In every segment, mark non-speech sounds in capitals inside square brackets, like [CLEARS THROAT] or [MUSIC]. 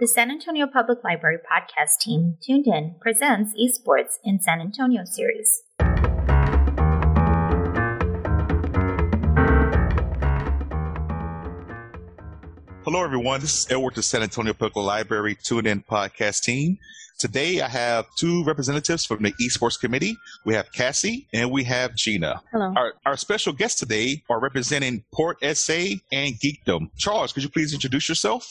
The San Antonio Public Library podcast team, Tuned In, presents Esports in San Antonio series. Hello, everyone. This is Edward, the San Antonio Public Library Tuned In podcast team. Today, I have two representatives from the Esports Committee. We have Cassie and we have Gina. Hello. Our, our special guests today are representing Port SA and Geekdom. Charles, could you please introduce yourself?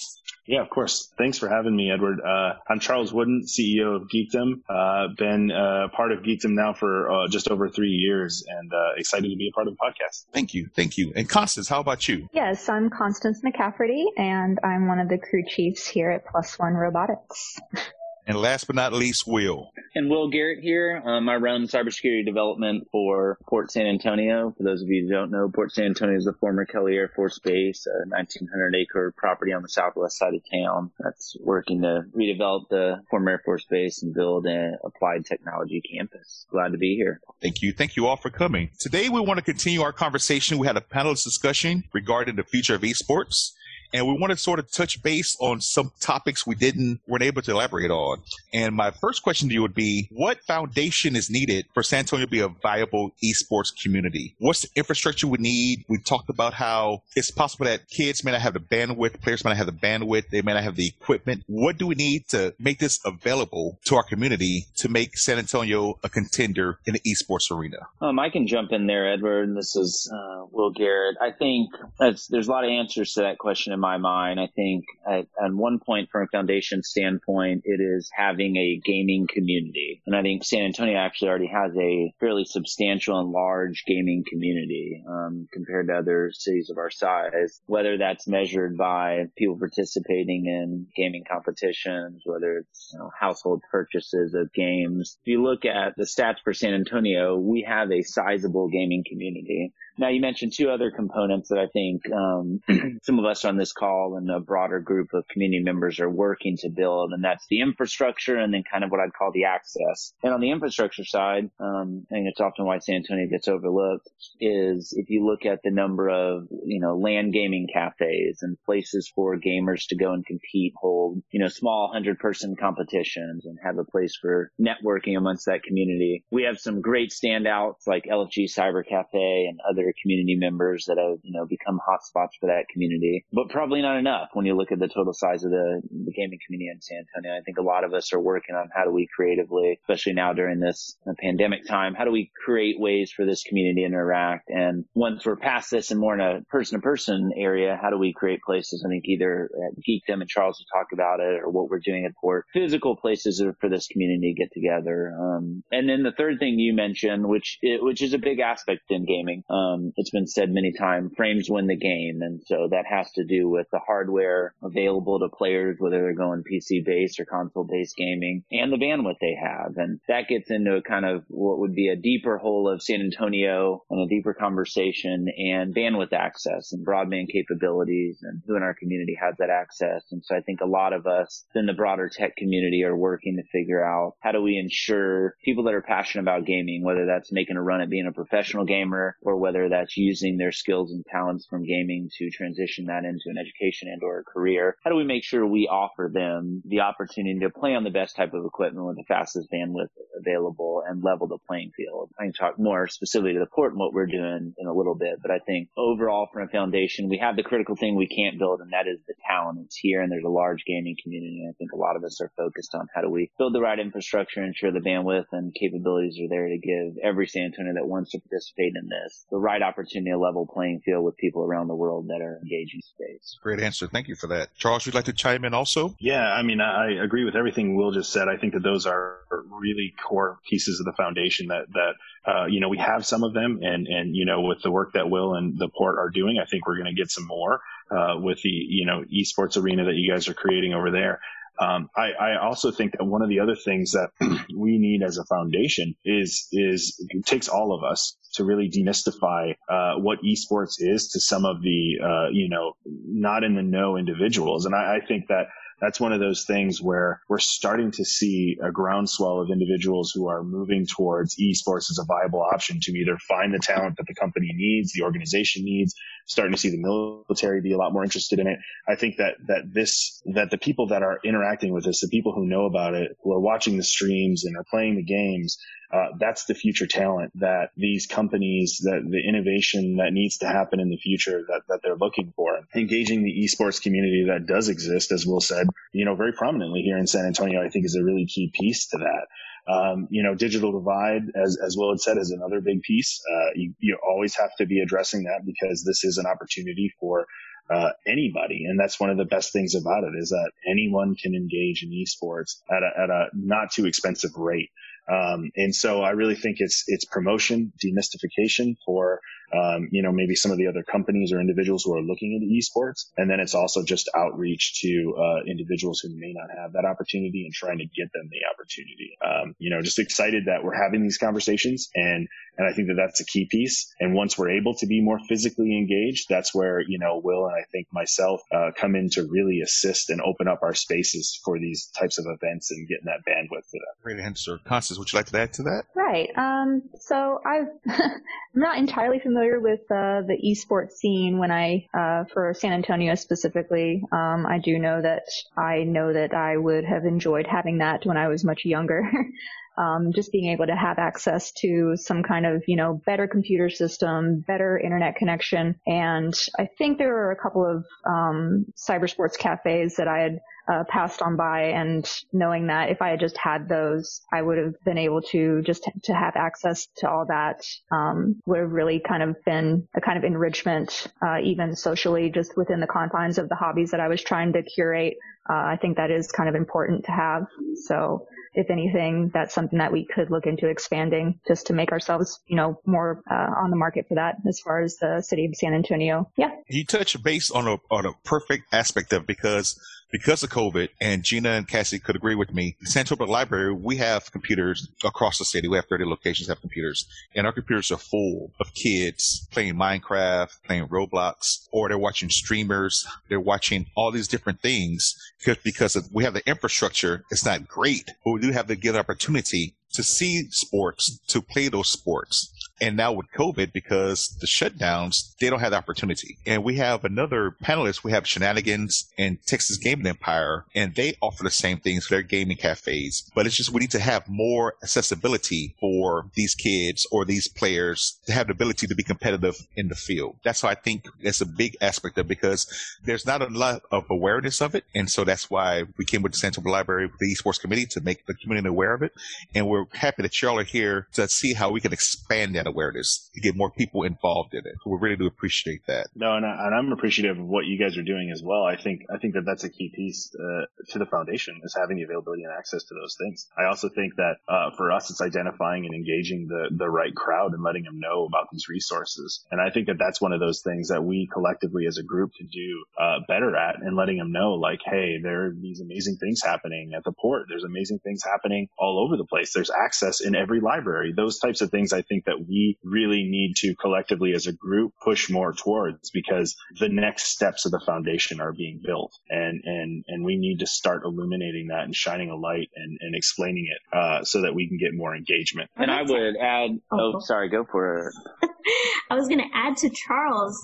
Yeah, of course. Thanks for having me, Edward. Uh, I'm Charles Woodin, CEO of Geekdom. Uh, been uh, part of Geekdom now for uh, just over three years and uh, excited to be a part of the podcast. Thank you. Thank you. And Constance, how about you? Yes, I'm Constance McCafferty, and I'm one of the crew chiefs here at Plus One Robotics. [LAUGHS] And last but not least, Will. And Will Garrett here. Um, I run cybersecurity development for Port San Antonio. For those of you who don't know, Port San Antonio is the former Kelly Air Force Base, a 1,900 acre property on the southwest side of town that's working to redevelop the former Air Force Base and build an applied technology campus. Glad to be here. Thank you. Thank you all for coming. Today, we want to continue our conversation. We had a panelist discussion regarding the future of esports and we want to sort of touch base on some topics we didn't weren't able to elaborate on. And my first question to you would be, what foundation is needed for San Antonio to be a viable esports community? What's the infrastructure we need? We talked about how it's possible that kids may not have the bandwidth, players may not have the bandwidth, they may not have the equipment. What do we need to make this available to our community to make San Antonio a contender in the esports arena? Um, I can jump in there, Edward. This is uh, Will Garrett. I think there's a lot of answers to that question in my mind. I think at, at one point, from a foundation standpoint, it is having a gaming community. And I think San Antonio actually already has a fairly substantial and large gaming community um, compared to other cities of our size, whether that's measured by people participating in gaming competitions, whether it's you know, household purchases of games. If you look at the stats for San Antonio, we have a sizable gaming community. Now, you mentioned two other components that I think um, [CLEARS THROAT] some of us on this call and a broader group of community members are working to build, and that's the infrastructure and then kind of what I'd call the access. And on the infrastructure side, um, I think it's often why San Antonio gets overlooked is if you look at the number of, you know, LAN gaming cafes and places for gamers to go and compete, hold, you know, small hundred person competitions and have a place for networking amongst that community. We have some great standouts like LFG Cyber Cafe and other community members that have, you know, become hotspots for that community, but probably not enough when you look at the total size of the, the gaming community in San Antonio. I think a lot of us are working on how do we creatively, especially now during this pandemic time, how do we create ways for this community to interact? And once we're past this and more in a person to person area, how do we create places? I think either at Geekdom and Charles will talk about it or what we're doing at Port, physical places for this community to get together. Um, and then the third thing you mentioned, which, which is a big aspect in gaming, um, um, it's been said many times, frames win the game. And so that has to do with the hardware available to players, whether they're going PC based or console based gaming and the bandwidth they have. And that gets into a kind of what would be a deeper hole of San Antonio and a deeper conversation and bandwidth access and broadband capabilities and who in our community has that access. And so I think a lot of us in the broader tech community are working to figure out how do we ensure people that are passionate about gaming, whether that's making a run at being a professional gamer or whether that's using their skills and talents from gaming to transition that into an education and or a career. How do we make sure we offer them the opportunity to play on the best type of equipment with the fastest bandwidth available and level the playing field? I can talk more specifically to the port and what we're doing in a little bit, but I think overall from a foundation, we have the critical thing we can't build and that is the talent. It's here and there's a large gaming community. And I think a lot of us are focused on how do we build the right infrastructure, and ensure the bandwidth and capabilities are there to give every San Antonio that wants to participate in this the right opportunity, a level playing field with people around the world that are engaging space. Great answer. Thank you for that. Charles, would you like to chime in also? Yeah, I mean, I agree with everything Will just said. I think that those are really core pieces of the foundation that, that, uh, you know, we have some of them and, and, you know, with the work that Will and the port are doing, I think we're going to get some more, uh, with the, you know, esports arena that you guys are creating over there. Um, I, I, also think that one of the other things that [CLEARS THROAT] we need as a foundation is is it takes all of us to really demystify uh, what esports is to some of the uh, you know not in the know individuals, and I, I think that that's one of those things where we're starting to see a groundswell of individuals who are moving towards esports as a viable option to either find the talent that the company needs, the organization needs, starting to see the military be a lot more interested in it. I think that, that this, that the people that are interacting with this, the people who know about it, who are watching the streams and are playing the games, uh, that's the future talent that these companies, that the innovation that needs to happen in the future that, that they're looking for. Engaging the esports community that does exist, as Will said, you know, very prominently here in San Antonio, I think is a really key piece to that. Um, you know, digital divide, as, as Will had said, is another big piece. Uh, you, you always have to be addressing that because this is an opportunity for uh, anybody. And that's one of the best things about it is that anyone can engage in esports at a, at a not too expensive rate. Um, and so I really think it's it's promotion, demystification for um, you know maybe some of the other companies or individuals who are looking into esports, and then it's also just outreach to uh, individuals who may not have that opportunity and trying to get them the opportunity. Um, you know, just excited that we're having these conversations, and and I think that that's a key piece. And once we're able to be more physically engaged, that's where you know Will and I think myself uh, come in to really assist and open up our spaces for these types of events and getting that bandwidth for that. Great answer, Constance would you like to add to that? Right. Um, so i am [LAUGHS] not entirely familiar with uh, the esports scene when I, uh, for San Antonio specifically. Um, I do know that I know that I would have enjoyed having that when I was much younger. [LAUGHS] Um, just being able to have access to some kind of, you know, better computer system, better internet connection. And I think there were a couple of um, cyber sports cafes that I had uh, passed on by and knowing that if I had just had those, I would have been able to just to have access to all that um, would have really kind of been a kind of enrichment, uh, even socially, just within the confines of the hobbies that I was trying to curate. Uh, I think that is kind of important to have. So if anything, that's something that we could look into expanding just to make ourselves, you know, more uh, on the market for that as far as the city of San Antonio. Yeah. You touch base on a on a perfect aspect of because because of COVID, and Gina and Cassie could agree with me, San Antonio Library, we have computers across the city. We have 30 locations have computers, and our computers are full of kids playing Minecraft, playing Roblox, or they're watching streamers. They're watching all these different things because, because we have the infrastructure. It's not great, but we do have the good opportunity to see sports, to play those sports. And now with COVID, because the shutdowns, they don't have the opportunity. And we have another panelist. We have Shenanigans and Texas Gaming Empire, and they offer the same things for their gaming cafes. But it's just we need to have more accessibility for these kids or these players to have the ability to be competitive in the field. That's why I think it's a big aspect of it because there's not a lot of awareness of it. And so that's why we came with the Central Library, with the esports committee to make the community aware of it. And we're happy that y'all are here to see how we can expand that awareness to get more people involved in it. So we really do appreciate that. No, and, I, am appreciative of what you guys are doing as well. I think I think that that's a key piece uh, to the foundation is having the availability and access to those things. I also think that uh, for us, it's identifying and engaging the the right crowd and letting them know about these resources. And I think that that's one of those things that we collectively as a group can do uh, better at, and letting them know like, hey, there are these amazing things happening at the port. There's amazing things happening all over the place. There's access in every library. Those types of things I think that we really need to collectively as a group push more towards because the next steps of the foundation are being built and, and, and we need to start illuminating that and shining a light and, and explaining it, uh, so that we can get more engagement. And I would add, oh, oh sorry, go for it. [LAUGHS] I was going to add to Charles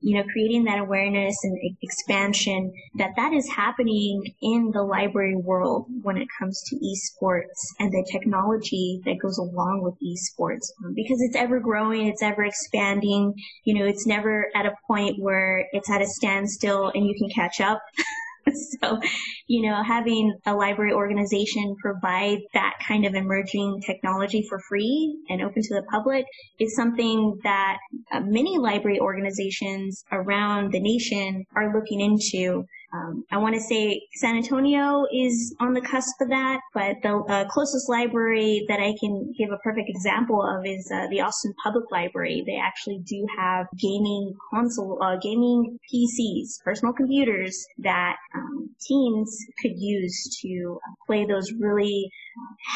you know, creating that awareness and expansion that that is happening in the library world when it comes to esports and the technology that goes along with esports um, because it's ever growing, it's ever expanding. You know, it's never at a point where it's at a standstill and you can catch up. [LAUGHS] [LAUGHS] so, you know, having a library organization provide that kind of emerging technology for free and open to the public is something that uh, many library organizations around the nation are looking into. Um, I want to say San Antonio is on the cusp of that, but the uh, closest library that I can give a perfect example of is uh, the Austin Public Library. They actually do have gaming console, uh, gaming PCs, personal computers that um, teens could use to play those really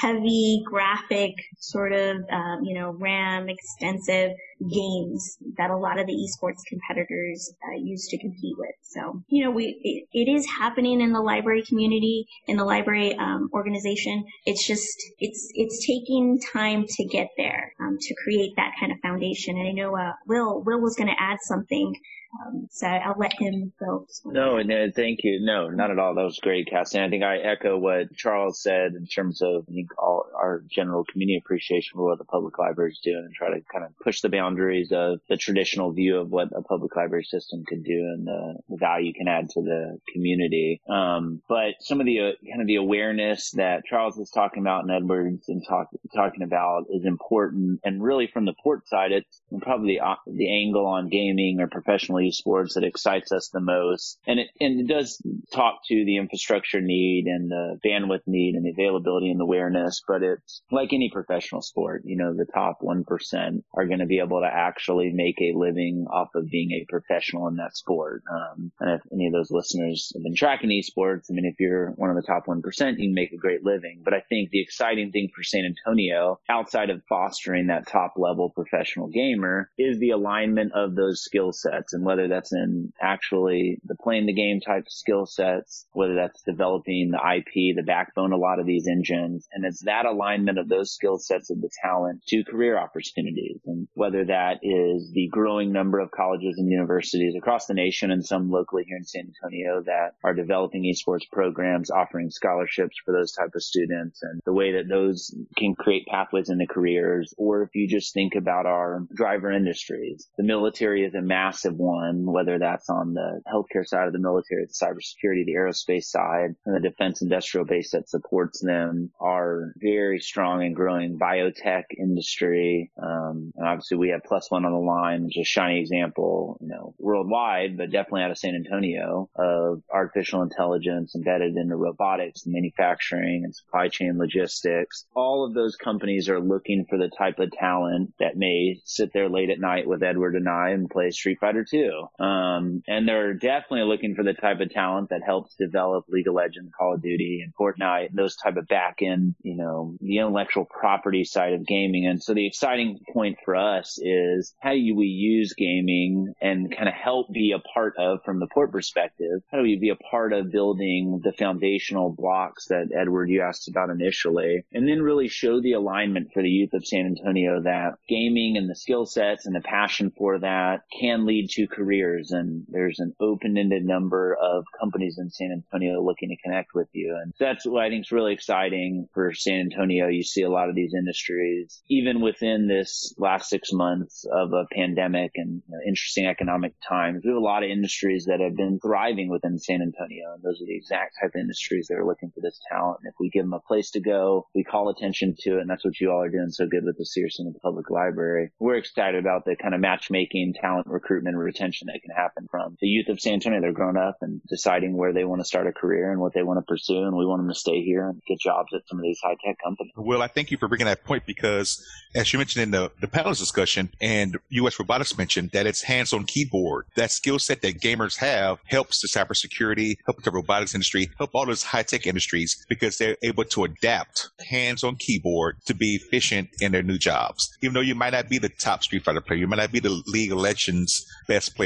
heavy graphic sort of, um, you know, RAM extensive games that a lot of the esports competitors uh, use to compete with. So, you know, we it, it is happening in the library community, in the library um, organization. It's just it's it's taking time to get there um, to create that kind of foundation. And I know uh, Will Will was going to add something um, so I'll let him go. No, and thank you. No, not at all. That was great, Cassie. I think I echo what Charles said in terms of I think all our general community appreciation for what the public library is doing and try to kind of push the boundaries of the traditional view of what a public library system can do and the, the value can add to the community. Um, but some of the uh, kind of the awareness that Charles was talking about and Edwards and talk, talking about is important. And really from the port side, it's probably the, uh, the angle on gaming or professional esports that excites us the most. And it, and it does talk to the infrastructure need and the bandwidth need and the availability and the awareness, but it's like any professional sport, you know, the top 1% are going to be able to actually make a living off of being a professional in that sport. Um, and if any of those listeners have been tracking esports, I mean, if you're one of the top 1%, you can make a great living. But I think the exciting thing for San Antonio, outside of fostering that top level professional gamer, is the alignment of those skill sets and whether that's in actually the playing the game type skill sets, whether that's developing the IP, the backbone, a lot of these engines. And it's that alignment of those skill sets of the talent to career opportunities. And whether that is the growing number of colleges and universities across the nation and some locally here in San Antonio that are developing esports programs, offering scholarships for those type of students and the way that those can create pathways into careers. Or if you just think about our driver industries, the military is a massive one one, whether that's on the healthcare side of the military, the cybersecurity, the aerospace side, and the defense industrial base that supports them are very strong and growing biotech industry. Um, and obviously we have plus one on the line, which is a shiny example, you know, worldwide, but definitely out of San Antonio of artificial intelligence embedded into robotics, manufacturing and supply chain logistics. All of those companies are looking for the type of talent that may sit there late at night with Edward and I and play Street Fighter 2 Um, and they're definitely looking for the type of talent that helps develop League of Legends, Call of Duty, and Fortnite, those type of back end, you know, the intellectual property side of gaming. And so the exciting point for us is how do we use gaming and kind of help be a part of, from the port perspective, how do we be a part of building the foundational blocks that Edward, you asked about initially, and then really show the alignment for the youth of San Antonio that gaming and the skill sets and the passion for that can lead to careers and there's an open-ended number of companies in San Antonio looking to connect with you. And that's what I think is really exciting for San Antonio. You see a lot of these industries, even within this last six months of a pandemic and you know, interesting economic times. We have a lot of industries that have been thriving within San Antonio. And those are the exact type of industries that are looking for this talent. And if we give them a place to go, we call attention to it. And that's what you all are doing so good with the Searson and the Public Library. We're excited about the kind of matchmaking, talent recruitment, retention that can happen from the youth of San Antonio. They're grown up and deciding where they want to start a career and what they want to pursue. And we want them to stay here and get jobs at some of these high tech companies. Well, I thank you for bringing that point because as you mentioned in the, the panel's discussion and US Robotics mentioned that it's hands on keyboard. That skill set that gamers have helps the cybersecurity, help the robotics industry, help all those high tech industries because they're able to adapt hands on keyboard to be efficient in their new jobs. Even though you might not be the top Street Fighter player, you might not be the League of Legends best player,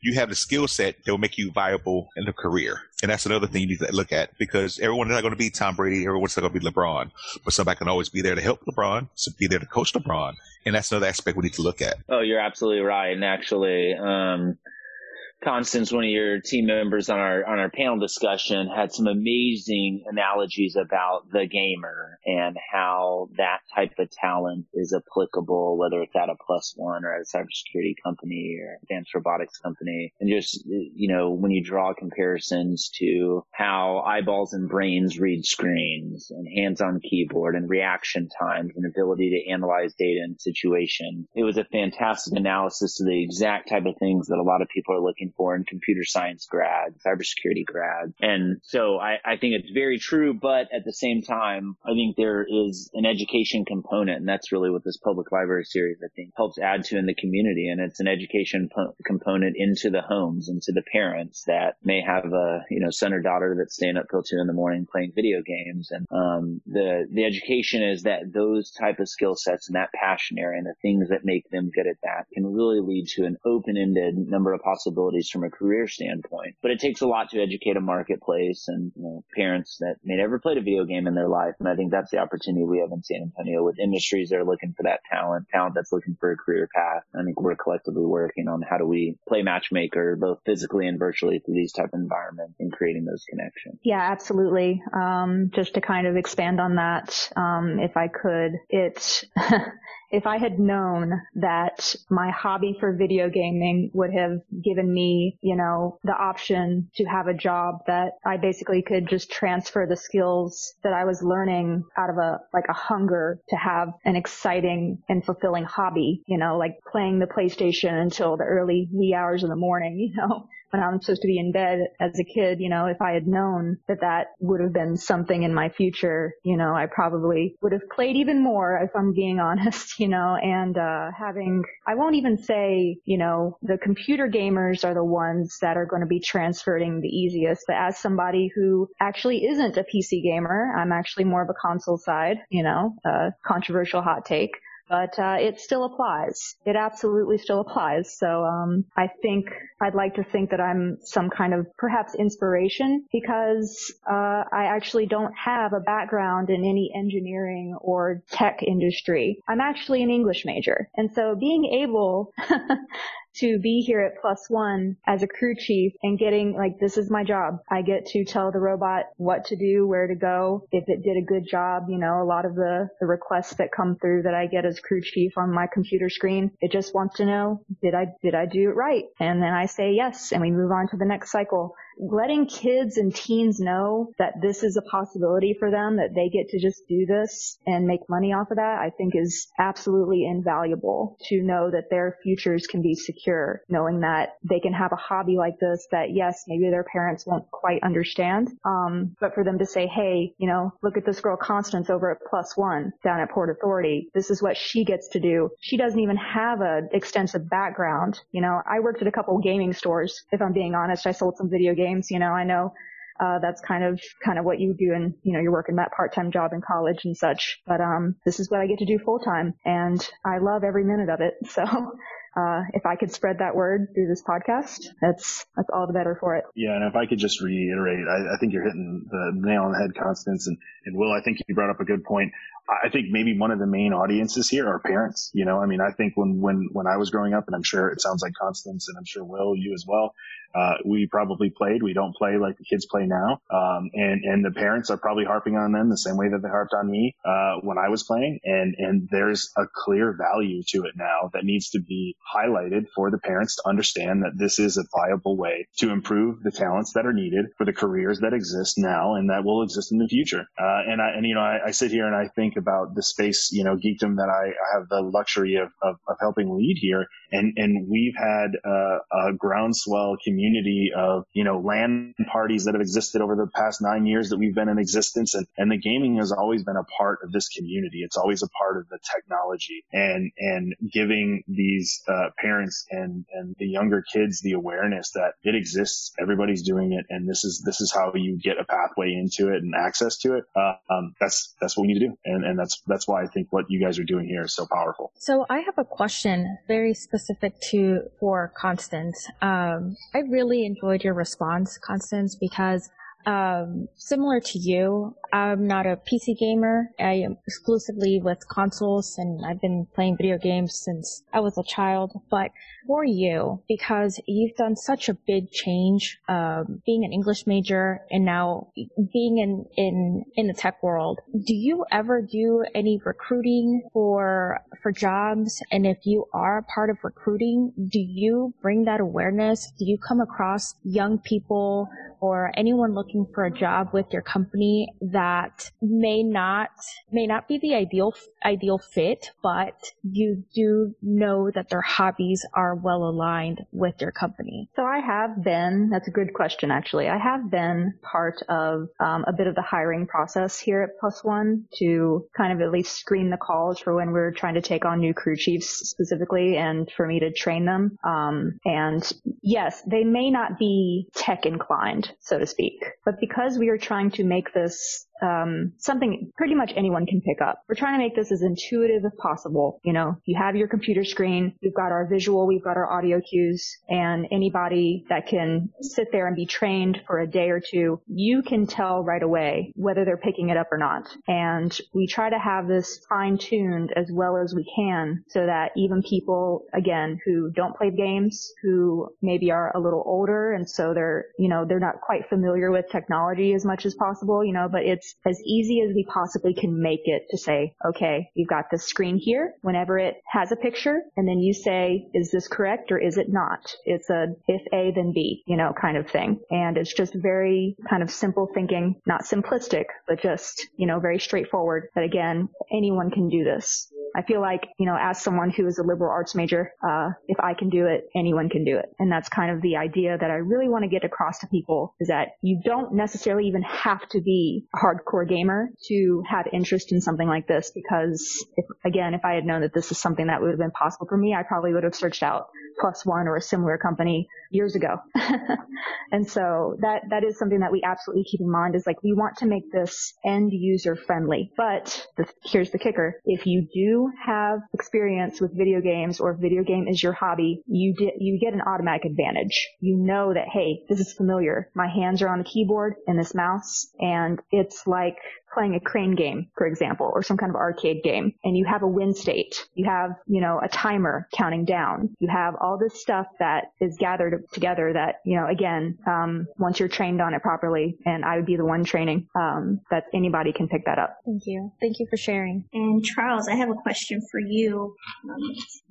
you have the skill set that will make you viable in the career. And that's another thing you need to look at because everyone's not going to be Tom Brady, everyone's not going to be LeBron, but somebody can always be there to help LeBron, so be there to coach LeBron. And that's another aspect we need to look at. Oh, you're absolutely right. And actually, um, Constance, one of your team members on our on our panel discussion, had some amazing analogies about the gamer and how that type of talent is applicable, whether it's at a plus one or at a cybersecurity company or advanced robotics company. And just you know, when you draw comparisons to how eyeballs and brains read screens and hands-on keyboard and reaction times and ability to analyze data and situation, it was a fantastic analysis of the exact type of things that a lot of people are looking for and computer science grad, cybersecurity grad. And so I, I think it's very true, but at the same time, I think there is an education component and that's really what this public library series, I think, helps add to in the community. And it's an education po- component into the homes, into the parents that may have a, you know, son or daughter that's staying up till two in the morning playing video games. And, um, the, the education is that those type of skill sets and that passion area and the things that make them good at that can really lead to an open-ended number of possibilities from a career standpoint. But it takes a lot to educate a marketplace and, you know, parents that may never played a video game in their life. And I think that's the opportunity we have in San Antonio with industries that are looking for that talent, talent that's looking for a career path. I think we're collectively working on how do we play matchmaker both physically and virtually through these type of environments and creating those connections. Yeah, absolutely. Um, just to kind of expand on that, um, if I could, it [LAUGHS] if I had known that my hobby for video gaming would have given me, you know, the option to have a job that I basically could just transfer the skills that I was learning out of a, like a hunger to have an exciting and fulfilling hobby, you know, like playing the PlayStation until the early wee hours of the morning, [LAUGHS] you know, when I'm supposed to be in bed as a kid, you know, if I had known that that would have been something in my future, you know, I probably would have played even more if I'm being [LAUGHS] honest, you know, and, uh, having, I won't even say, you know, the computer gamers are the ones that are going to be transferring the easiest, but as somebody who actually isn't a PC gamer, I'm actually more of a console side, you know, a controversial hot take but uh, it still applies. It absolutely still applies. So um, I think I'd like to think that I'm some kind of perhaps inspiration because uh, I actually don't have a background in any engineering or tech industry. I'm actually an English major, and so being able [LAUGHS] to be here at plus one as a crew chief and getting like this is my job. I get to tell the robot what to do, where to go, if it did a good job. You know, a lot of the, the requests that come through that I get as crew chief on my computer screen, it just wants to know, did I, did I do it right? And then I say yes and we move on to the next cycle letting kids and teens know that this is a possibility for them, that they get to just do this and make money off of that, I think is absolutely invaluable to know that their futures can be secure, knowing that they can have a hobby like this that yes, maybe their parents won't quite understand. Um, but for them to say, hey, you know, look at this girl Constance over at plus one down at Port Authority. This is what she gets to do. She doesn't even have an extensive background. You know, I worked at a couple gaming stores. If I'm being honest, I sold some video games games. You know, I know uh, that's kind of kind of what you do and you know you're working that part-time job in college and such but um this is what i get to do full time and i love every minute of it [LAUGHS] so uh, if I could spread that word through this podcast, that's that's all the better for it. Yeah, and if I could just reiterate, I, I think you're hitting the nail on the head, Constance, and, and Will. I think you brought up a good point. I think maybe one of the main audiences here are parents. You know, I mean, I think when when when I was growing up, and I'm sure it sounds like Constance, and I'm sure Will, you as well. Uh, we probably played. We don't play like the kids play now. Um, and, and the parents are probably harping on them the same way that they harped on me, uh, when I was playing. And, and there's a clear value to it now that needs to be highlighted for the parents to understand that this is a viable way to improve the talents that are needed for the careers that exist now and that will exist in the future. Uh, and I, and, you know, I, I, sit here and I think about the space, you know, geekdom that I, I have the luxury of, of, of helping lead here. And, and we've had, uh, a groundswell community community of, you know, LAN parties that have existed over the past nine years that we've been in existence. And, and the gaming has always been a part of this community. It's always a part of the technology and, and giving these, uh, parents and, and the younger kids the awareness that it exists. Everybody's doing it. And this is, this is how you get a pathway into it and access to it. Uh, um, that's, that's what we need to do. And, and that's, that's why I think what you guys are doing here is so powerful. So I have a question very specific to, for Constance. Um, I really enjoyed your response, Constance, because um, similar to you, I'm not a PC gamer. I am exclusively with consoles and I've been playing video games since I was a child. But for you, because you've done such a big change, um, being an English major and now being in, in, in the tech world, do you ever do any recruiting for, for jobs? And if you are a part of recruiting, do you bring that awareness? Do you come across young people or anyone looking for a job with your company that that may not may not be the ideal ideal fit, but you do know that their hobbies are well aligned with your company? So I have been. That's a good question, actually. I have been part of um, a bit of the hiring process here at Plus One to kind of at least screen the calls for when we're trying to take on new crew chiefs specifically, and for me to train them. Um, and yes, they may not be tech inclined, so to speak, but because we are trying to make this um, something pretty much anyone can pick up. We're trying to make this as intuitive as possible. You know, you have your computer screen, we've got our visual, we've got our audio cues, and anybody that can sit there and be trained for a day or two, you can tell right away whether they're picking it up or not. And we try to have this fine tuned as well as we can so that even people, again, who don't play games, who maybe are a little older and so they're, you know, they're not quite familiar with technology as much as possible, you know, but it's as easy as we possibly can make it to say, okay, you've got this screen here whenever it has a picture and then you say, is this correct or is it not? It's a if A then B, you know, kind of thing. And it's just very kind of simple thinking, not simplistic, but just, you know, very straightforward that again, anyone can do this. I feel like, you know, as someone who is a liberal arts major, uh, if I can do it, anyone can do it. And that's kind of the idea that I really want to get across to people is that you don't necessarily even have to be a hardcore gamer to have interest in something like this because if, again, if I had known that this is something that would have been possible for me, I probably would have searched out plus one or a similar company years ago. [LAUGHS] and so that, that is something that we absolutely keep in mind is like we want to make this end user friendly. But the, here's the kicker. If you do have experience with video games or if video game is your hobby, you di- you get an automatic advantage. You know that, hey, this is familiar. My hands are on the keyboard and this mouse and it's like playing a crane game, for example, or some kind of arcade game, and you have a win state. You have, you know, a timer counting down. You have all this stuff that is gathered together that, you know, again, um, once you're trained on it properly, and I would be the one training, um, that anybody can pick that up. Thank you. Thank you for sharing. And Charles, I have a question for you. Um,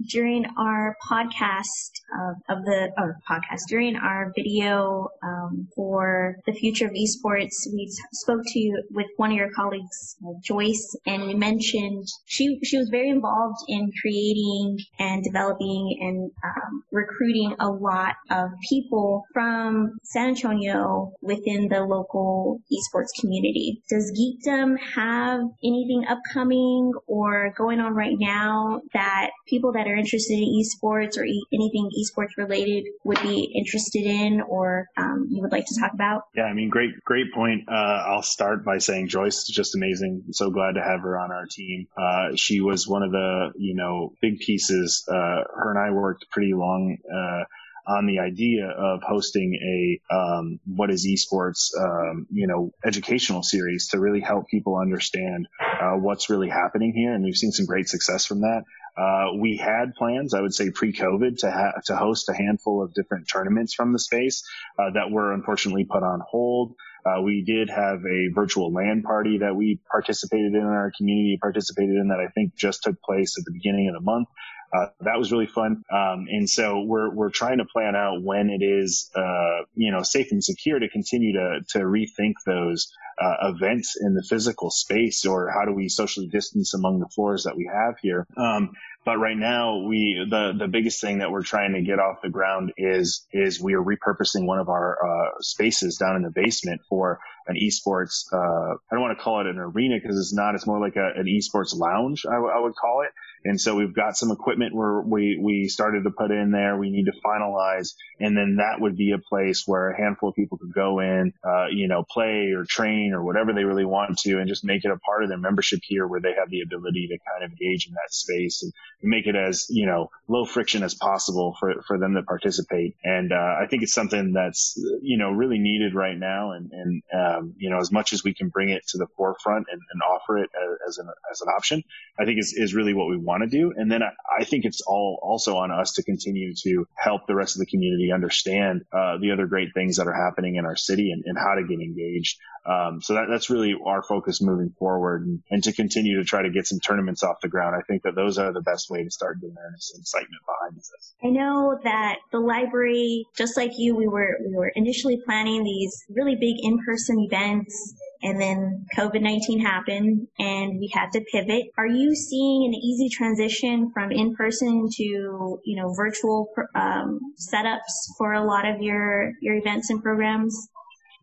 during our podcast of, of the or podcast, during our video um, for the future of esports, we spoke to you with one of your colleagues, uh, Joyce, and we mentioned she she was very involved in creating and developing and um, recruiting a lot of people from San Antonio within the local esports community. Does Geekdom have anything upcoming or going on right now that people that are interested in esports or e- anything esports related would be interested in or um, you would like to talk about? Yeah, I mean, great, great point. Uh, I'll start by saying Joyce is just amazing. So glad to have her on our team. Uh, she was one of the, you know, big pieces. Uh, her and I worked pretty long, uh, on the idea of hosting a um, what is esports um, you know educational series to really help people understand uh, what's really happening here and we've seen some great success from that uh, we had plans, I would say pre-COVID, to ha- to host a handful of different tournaments from the space uh, that were unfortunately put on hold. Uh, we did have a virtual LAN party that we participated in, our community participated in that I think just took place at the beginning of the month. Uh, that was really fun. Um, and so we're, we're trying to plan out when it is, uh, you know, safe and secure to continue to, to rethink those, uh, events in the physical space or how do we socially distance among the floors that we have here. Um, but right now we, the, the biggest thing that we're trying to get off the ground is, is we are repurposing one of our, uh, spaces down in the basement for an esports, uh, I don't want to call it an arena because it's not, it's more like a, an esports lounge, I, w- I would call it. And so we've got some equipment where we, we started to put in there. We need to finalize. And then that would be a place where a handful of people could go in, uh, you know, play or train or whatever they really want to and just make it a part of their membership here where they have the ability to kind of engage in that space and make it as, you know, low friction as possible for, for them to participate. And, uh, I think it's something that's, you know, really needed right now. And, and, um, you know, as much as we can bring it to the forefront and, and offer it as, as an, as an option, I think is, is really what we want to do. And then I, I, think it's all also on us to continue to help the rest of the community understand, uh, the other great things that are happening in our city and, and how to get engaged. Um, so that, that's really our focus moving forward and, and, to continue to try to get some tournaments off the ground. I think that those are the best way to start getting awareness and excitement behind this. I know that the library, just like you, we were, we were initially planning these really big in-person events and then COVID-19 happened and we had to pivot. Are you seeing an easy transition from in-person to, you know, virtual um, setups for a lot of your, your events and programs?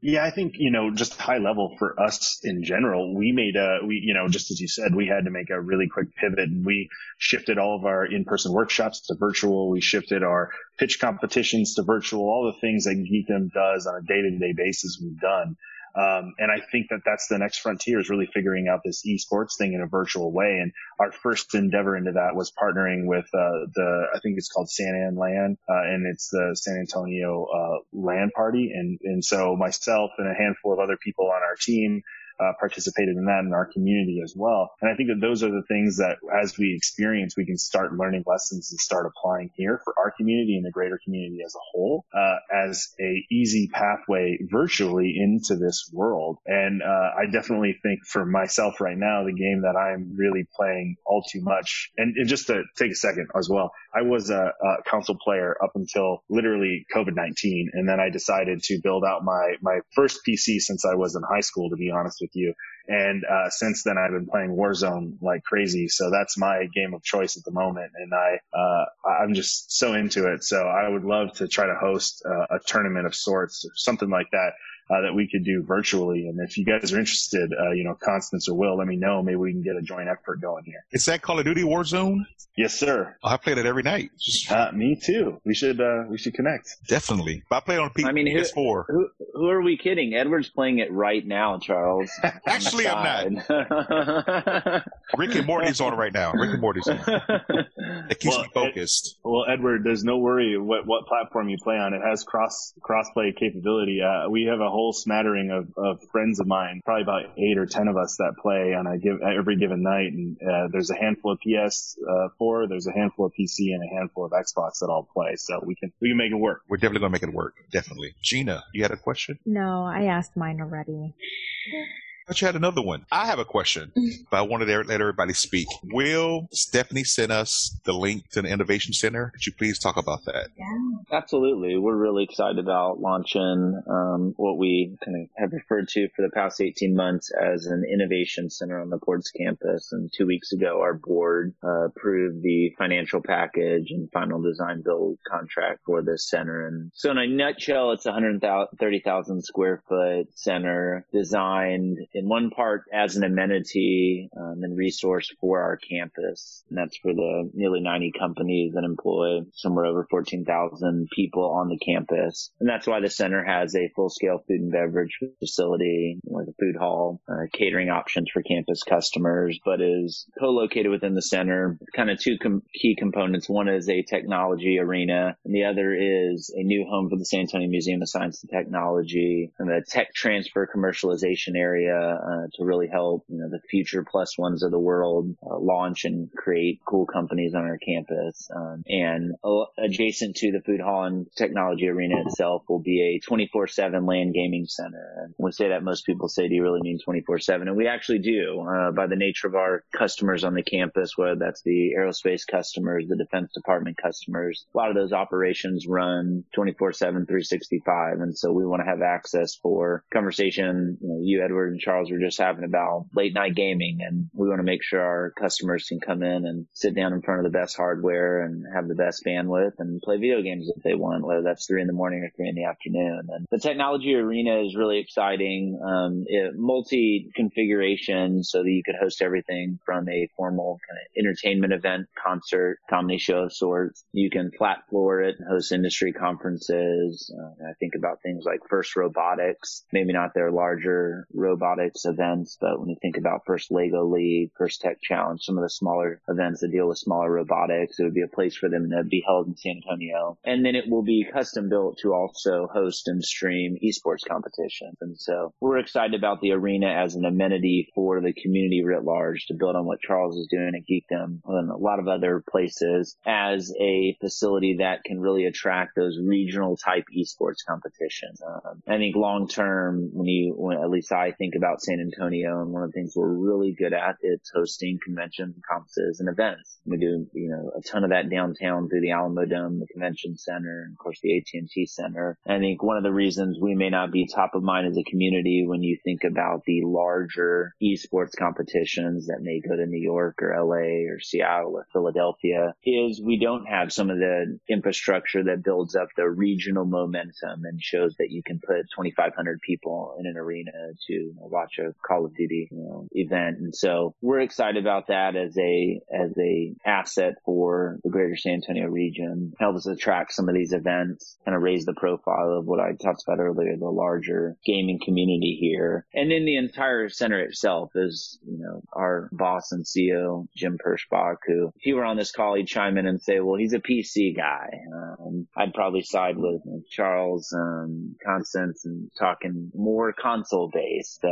Yeah, I think, you know, just high level for us in general, we made a, we, you know, just as you said, we had to make a really quick pivot and we shifted all of our in-person workshops to virtual. We shifted our pitch competitions to virtual, all the things that Geekdom does on a day-to-day basis we've done. Um, and I think that that's the next frontier is really figuring out this esports thing in a virtual way. And our first endeavor into that was partnering with uh, the I think it's called San An Land, uh, and it's the San Antonio uh, LAN party. And and so myself and a handful of other people on our team uh, participated in that in our community as well. And I think that those are the things that as we experience, we can start learning lessons and start applying here for our community and the greater community as a whole, uh, as a easy pathway virtually into this world. And, uh, I definitely think for myself right now, the game that I'm really playing all too much and, and just to take a second as well, I was a, a console player up until literally COVID-19. And then I decided to build out my, my first PC since I was in high school, to be honest with you. And, uh, since then I've been playing Warzone like crazy. So that's my game of choice at the moment. And I, uh, I'm just so into it. So I would love to try to host a tournament of sorts or something like that uh, that we could do virtually. And if you guys are interested, uh, you know, Constance or Will, let me know. Maybe we can get a joint effort going here. Is that Call of Duty Warzone? Yes, sir. Oh, I play it every night. Uh, me too. We should uh, we should connect. Definitely. But I play on P- I mean, who, PS4. Who, who are we kidding? Edward's playing it right now, Charles. [LAUGHS] Actually, I'm not. [LAUGHS] Rick and Morty's on right now. Rick and Morty's on. [LAUGHS] It keeps well, me focused. It, well, Edward, there's no worry what what platform you play on. It has cross crossplay capability. Uh, we have a whole smattering of, of friends of mine, probably about eight or ten of us that play on a give every given night. And uh, there's a handful of PS4, there's a handful of PC, and a handful of Xbox that all play. So we can we can make it work. We're definitely gonna make it work. Definitely. Gina, you had a question? No, I asked mine already. But you had another one. I have a question, but I wanted to let everybody speak. Will Stephanie send us the link to the Innovation Center? Could you please talk about that? Yeah. Absolutely. We're really excited about launching um, what we kind of have referred to for the past 18 months as an Innovation Center on the Ports campus. And two weeks ago, our board uh, approved the financial package and final design build contract for this center. And so in a nutshell, it's a 130,000 square foot center designed in one part as an amenity um, and resource for our campus. And that's for the nearly 90 companies that employ somewhere over 14,000 people on the campus. And that's why the center has a full scale food and beverage facility with a food hall, uh, catering options for campus customers, but is co-located within the center. Kind of two com- key components. One is a technology arena and the other is a new home for the San Antonio Museum of Science and Technology and the tech transfer commercialization area uh, to really help you know the future plus ones of the world uh, launch and create cool companies on our campus. Um, and uh, adjacent to the food hall and technology arena itself will be a 24/7 LAN gaming center. And we say that, most people say, "Do you really mean 24/7?" And we actually do. Uh, by the nature of our customers on the campus, whether that's the aerospace customers, the Defense Department customers, a lot of those operations run 24/7, 365, and so we want to have access for conversation. You know, you, Edward, and Charles were just having about late night gaming and we want to make sure our customers can come in and sit down in front of the best hardware and have the best bandwidth and play video games if they want, whether that's three in the morning or three in the afternoon. And the technology arena is really exciting. Um, multi configuration so that you could host everything from a formal kind of entertainment event, concert, comedy show of sorts. You can flat floor it and host industry conferences. Uh, I think about things like First Robotics, maybe not their larger robotics events, but when you think about first Lego League, first Tech Challenge, some of the smaller events that deal with smaller robotics, it would be a place for them to be held in San Antonio. And then it will be custom built to also host and stream esports competitions. And so we're excited about the arena as an amenity for the community writ large to build on what Charles is doing at Geekdom and a lot of other places as a facility that can really attract those regional type esports competitions. Um, I think long term, when you, when at least I think about San Antonio, and one of the things we're really good at is hosting conventions, conferences, and events. We do, you know, a ton of that downtown through the Alamodome, the convention center and of course the AT&T Center. And I think one of the reasons we may not be top of mind as a community when you think about the larger esports competitions that may go to New York or LA or Seattle or Philadelphia is we don't have some of the infrastructure that builds up the regional momentum and shows that you can put 2,500 people in an arena to know, watch a Call of Duty you know, event. And so we're excited about that as a as a asset for the greater San Antonio region. Help us attract some of these events, kind of raise the profile of what I talked about earlier, the larger gaming community here. And then the entire center itself is, you know, our boss and CEO, Jim Perschbach, who if he were on this call, he'd chime in and say, well, he's a PC guy. Um, I'd probably side with Charles, um, Constance and talking more console based. Uh,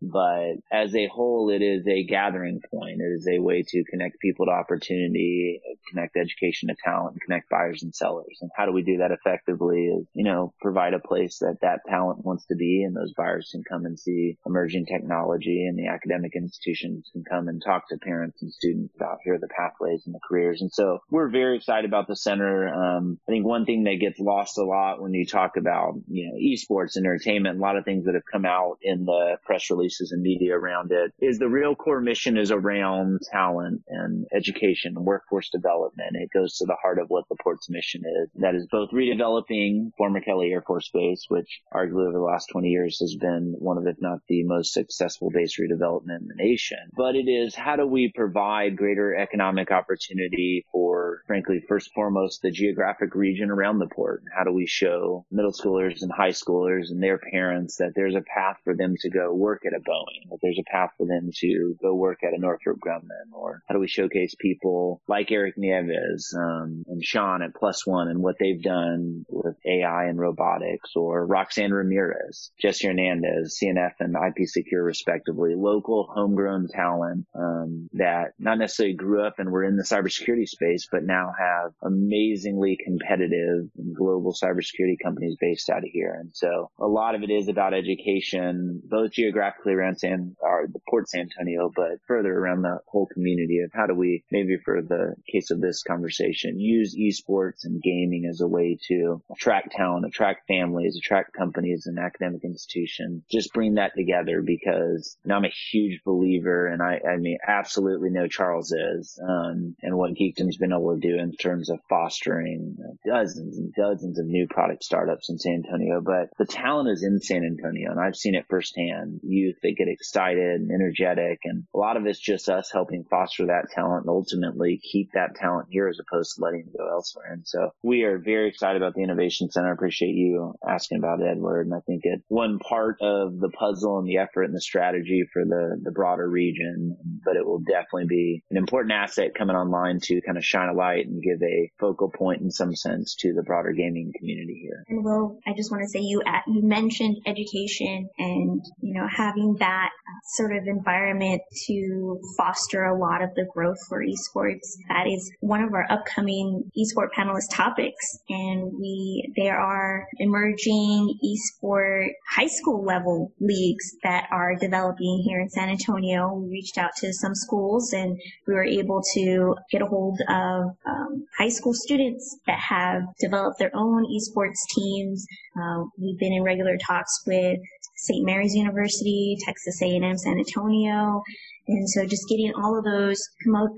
but as a whole, it is a gathering point. It is a way to connect people to opportunity, connect education to talent, connect buyers and sellers. And how do we do that effectively is, you know, provide a place that that talent wants to be and those buyers can come and see emerging technology and the academic institutions can come and talk to parents and students about here are the pathways and the careers. And so we're very excited about the center. Um, I think one thing that gets lost a lot when you talk about, you know, esports, entertainment, a lot of things that have come out in the press releases and media around it is the real core mission is around talent and education and workforce development. It goes to the heart of what the port's mission is. That is both redeveloping former Kelly Air Force Base, which arguably over the last 20 years has been one of, if not the most successful base redevelopment in the nation. But it is how do we provide greater economic opportunity for, frankly, first and foremost, the geographic region around the port? How do we show middle schoolers and high schoolers and their parents that there's a path for them to go work at a Boeing, that there's a path for them to go work at a Northrop Grumman, or how do we showcase people like Erik Nieves um, and Sean at Plus One and what they've done with AI and robotics, or Roxanne Ramirez, Jesse Hernandez, CNF and IP Secure respectively, local homegrown talent um, that not necessarily grew up and were in the cybersecurity space, but now have amazingly competitive global cybersecurity companies based out of here. And so a lot of it is about education, both geographically around San, or the Port San Antonio, but further around the whole community of how do we, maybe for the case of this conversation, use esports and gaming as a way to attract talent, attract families, attract companies and academic institutions. Just bring that together because you know, I'm a huge believer and I, I mean, absolutely know Charles is, um, and what Geekdom's been able to do in terms of fostering dozens and dozens of new product startups in San Antonio. But the talent is in San Antonio and I've seen it firsthand. Youth, they get excited and energetic and a lot of it's just us helping foster that talent and ultimately keep that talent here as opposed to letting it go elsewhere. And so we are very excited about the Innovation Center. I appreciate you asking about it, Edward. And I think it's one part of the puzzle and the effort and the strategy for the, the broader region, but it will definitely be an important asset coming online to kind of shine a light and give a focal point in some sense to the broader gaming community here. And Will, I just want to say you at, you mentioned education and you know having that sort of environment to foster a lot of the growth for esports. That is one of our upcoming esport panelist topics, and we there are emerging esport high school level leagues that are developing here in San Antonio. We reached out to some schools and we were able to get a hold of um, high school students that have developed their own esports teams. Uh, we've been in regular talks with St. Mary's University, Texas A&M San Antonio, and so just getting all of those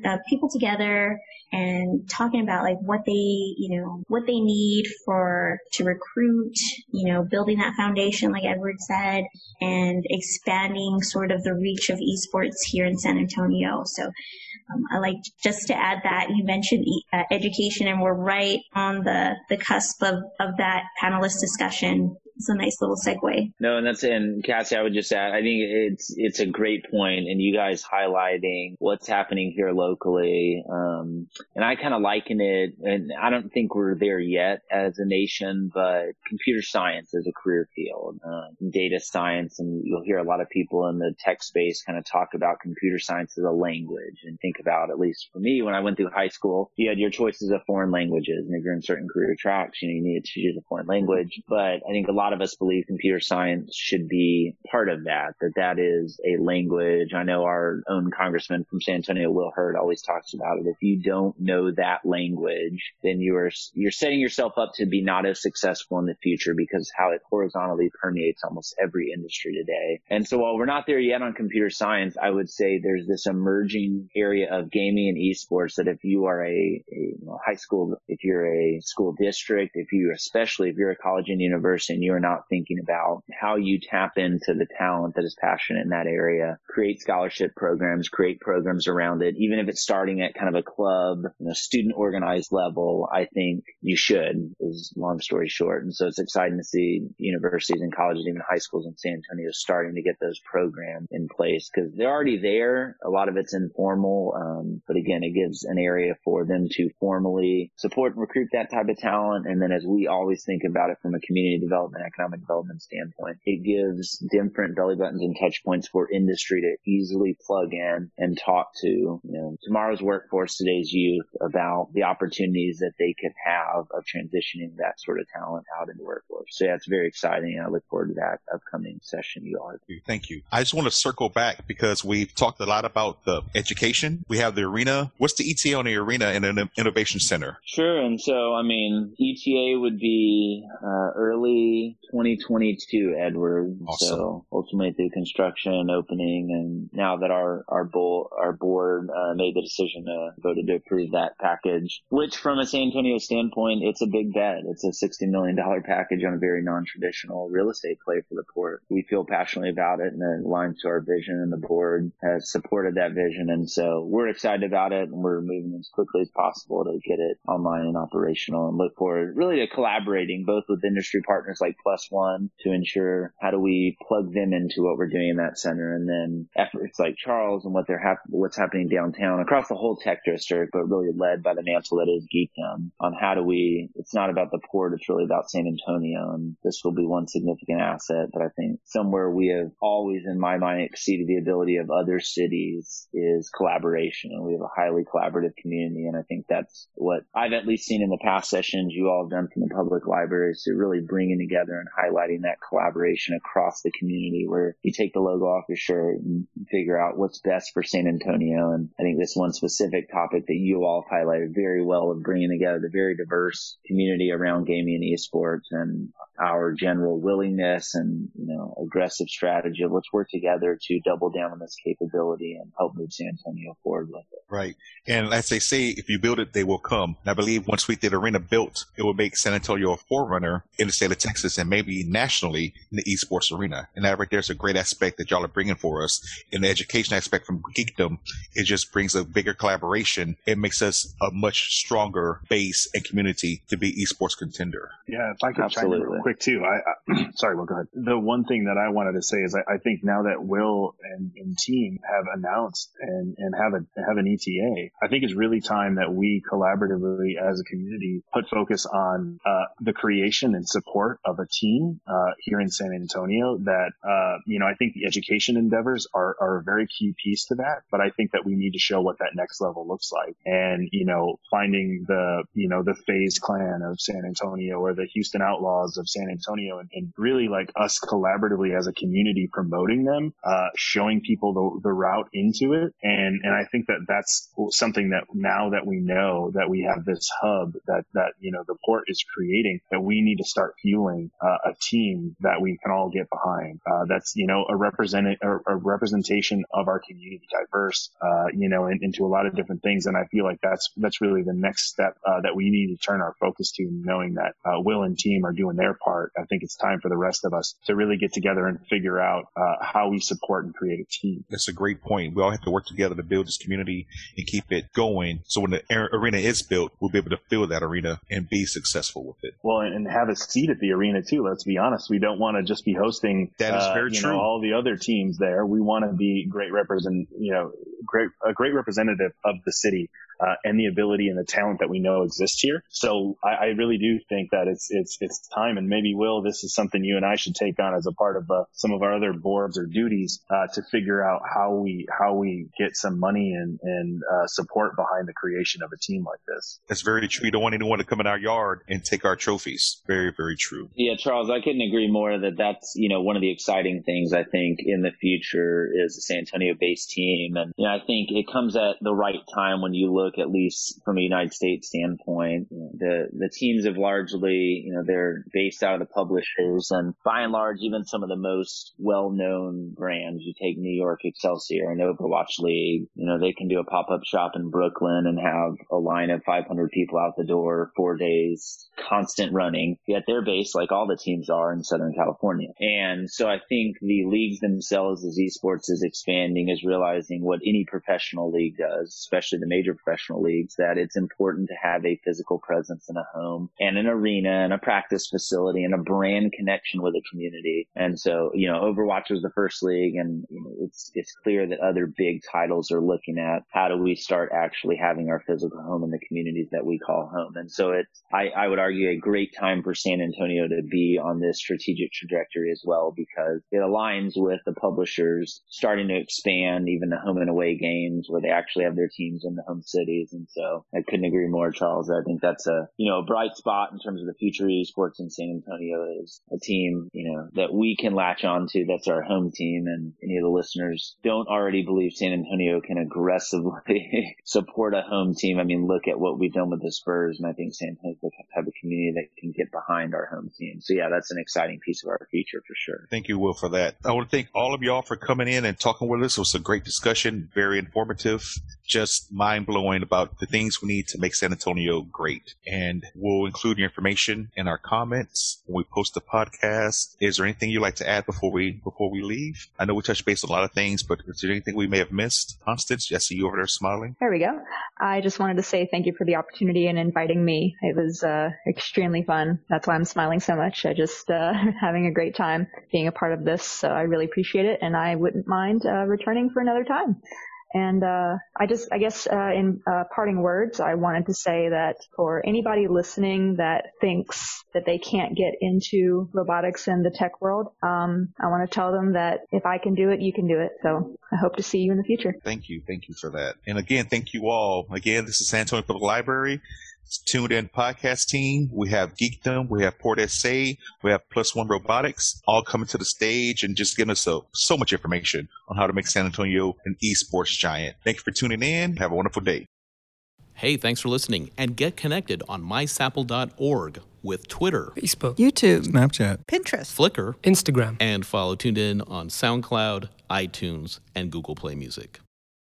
uh, people together and talking about like what they, you know, what they need for to recruit, you know, building that foundation, like Edward said, and expanding sort of the reach of esports here in San Antonio. So um, I like just to add that you mentioned uh, education, and we're right on the the cusp of of that panelist discussion it's a nice little segue. No, and that's and Cassie, I would just add, I think it's it's a great point, and you guys highlighting what's happening here locally, um, and I kind of liken it, and I don't think we're there yet as a nation, but computer science is a career field, uh, data science, and you'll hear a lot of people in the tech space kind of talk about computer science as a language, and think about at least for me when I went through high school, you had your choices of foreign languages, and if you're in certain career tracks, you know, you needed to choose a foreign language, but I think a lot lot of us believe computer science should be part of that, that that is a language. I know our own congressman from San Antonio, Will Hurd, always talks about it. If you don't know that language, then you are, you're setting yourself up to be not as successful in the future because how it horizontally permeates almost every industry today. And so while we're not there yet on computer science, I would say there's this emerging area of gaming and esports that if you are a, a you know, high school, if you're a school district, if you, especially if you're a college and university and you're not thinking about how you tap into the talent that is passionate in that area, create scholarship programs, create programs around it, even if it's starting at kind of a club, you know, student organized level, I think you should is long story short. And so it's exciting to see universities and colleges, even high schools in San Antonio starting to get those programs in place because they're already there. A lot of it's informal. Um, but again, it gives an area for them to formally support and recruit that type of talent. And then as we always think about it from a community development, economic development standpoint, it gives different belly buttons and touch points for industry to easily plug in and talk to, you know, tomorrow's workforce, today's youth about the opportunities that they could have of transitioning that sort of talent out into workforce. So yeah, it's very exciting. and I look forward to that upcoming session you all have. Thank you. I just want to circle back because we've talked a lot about the education. We have the arena. What's the ETA on the arena and an innovation center? Sure. And so, I mean, ETA would be uh, early 2022, Edward. Awesome. So ultimately through construction, opening, and now that our our, bo- our board uh, made the decision to voted to approve that package, which from a San Antonio standpoint, it's a big bet. It's a $60 million package on a very non-traditional real estate play for the port. We feel passionately about it and it aligns to our vision and the board has supported that vision. And so we're excited about it and we're moving as quickly as possible to get it online and operational and look forward really to collaborating both with industry partners like Plus One to ensure how do we plug them into what we're doing in that center? And then efforts like Charles and what they're hap- what's happening downtown across the whole tech district, but really led by the mantle that is Geekdom on how do we, it's not about the port, it's really about San Antonio. And this will be one significant asset that I think somewhere we have always in my mind exceeded the ability of other cities is collaboration. And we have a highly collaborative community. And I think that's what I've at least seen in the past sessions you all have done from the public libraries to really bringing together and highlighting that collaboration across the community where you take the logo off your shirt and figure out what's best for San Antonio. And I think this one specific topic that you all highlighted very well of bringing together the very diverse community around gaming and esports and our general willingness and, you know, aggressive strategy of let's work together to double down on this capability and help move San Antonio forward with it. Right. And as they say, if you build it, they will come. And I believe once we get the arena built, it will make San Antonio a forerunner in the state of Texas and maybe nationally in the esports arena. And that right there's a great aspect that y'all are bringing for us. In the education aspect from Geekdom, it just brings a bigger collaboration. It makes us a much stronger base and community to be esports contender. Yeah, if I could Absolutely. Quick too. I, I [CLEARS THROAT] sorry, well, go ahead. The one thing that I wanted to say is I, I think now that Will and, and team have announced and, and have a have an ETA, I think it's really time that we collaboratively as a community put focus on uh, the creation and support of a team uh, here in San Antonio. That uh, you know, I think the education endeavors are are a very key piece to that. But I think that we need to show what that next level looks like, and you know, finding the you know the FaZe Clan of San Antonio or the Houston Outlaws of San Antonio, and, and really like us collaboratively as a community promoting them, uh, showing people the, the route into it, and and I think that that's something that now that we know that we have this hub that that you know the port is creating, that we need to start fueling uh, a team that we can all get behind. Uh, that's you know a represent a, representation of our community, diverse, uh, you know, in, into a lot of different things, and I feel like that's that's really the next step uh, that we need to turn our focus to, knowing that uh, Will and team are doing their part. I think it's time for the rest of us to really get together and figure out uh, how we support and create a team. That's a great point. We all have to work together to build this community and keep it going. So when the arena is built, we'll be able to fill that arena and be successful with it. Well, and have a seat at the arena too. Let's be honest. We don't want to just be hosting that is very uh, true. Know, all the other teams there. We want to be great represent, you know, great a great representative of the city uh, and the ability and the talent that we know exists here. So I, I, really do think that it's it's it's time, and maybe Will, this is something you and I should take on as a part of uh, some of our other boards or duties uh, to figure out how we how we get some money and and uh, support behind the creation of a team like this. That's very true. We don't want anyone to come in our yard and take our trophies. Very very true. Yeah, Charles, I couldn't agree more that that's you know one of the exciting things I think in the future is the San Antonio based team, and you know, I think it comes at the right time when you look at least from a United States standpoint. The the teams have largely you know they're based out of the publishers, and by and large, even some of the most well known brands. You take New York Excelsior and Overwatch League. You know they can do a pop up shop in Brooklyn and have a line of 500 people out the door, four days, constant running. Yet they're based like all the teams are in Southern California, and so I think the leagues themselves as esports is expanding is realizing what any professional league does, especially the major professional leagues, that it's important to have a physical presence in a home and an arena and a practice facility and a brand connection with a community. And so, you know, Overwatch was the first league and you know, it's, it's clear that other big titles are looking at how do we start actually having our physical home in the communities that we call home. And so it's, I, I would argue a great time for San Antonio to be on this strategic trajectory as well because it aligns with the publishers starting to expand even the home and away games where they actually have their teams in the home cities. And so I couldn't agree more, Charles. I think that's a, you know, a bright spot in terms of the future of esports in San Antonio is a team, you know, that we can latch on to. That's our home team. And any of the listeners don't already believe San Antonio can aggressively [LAUGHS] support a home team. I mean, look at what we've done with the Spurs. And I think San Antonio's the type of community that can get behind our home team. So yeah, that's an exciting piece of our future for sure. Thank you, Will, for that. I want to thank all of y'all for coming in and talking with us. It was a great discussion, very informative, just mind blowing about the things we need to make San Antonio great. And we'll include your information in our comments when we post the podcast. Is there anything you'd like to add before we before we leave? I know we touched base on a lot of things, but is there anything we may have missed? Constance, I see you over there smiling. There we go. I just wanted to say thank you for the opportunity and inviting me. It was uh, extremely fun. That's why I'm smiling so much. I just uh, [LAUGHS] having a great time being a part of this. So I really appreciate it, and I wouldn't mind uh, returning for another time. And uh, I just, I guess, uh, in uh, parting words, I wanted to say that for anybody listening that thinks that they can't get into robotics and the tech world, um, I want to tell them that if I can do it, you can do it. So I hope to see you in the future. Thank you, thank you for that. And again, thank you all. Again, this is San Antonio Public Library. Tuned In podcast team. We have Geekdom, we have Port SA, we have Plus One Robotics, all coming to the stage and just giving us so, so much information on how to make San Antonio an esports giant. Thank you for tuning in. Have a wonderful day. Hey, thanks for listening and get connected on mysapl.org with Twitter, Facebook, YouTube, Snapchat, Pinterest, Flickr, Instagram, and follow Tuned In on SoundCloud, iTunes, and Google Play Music.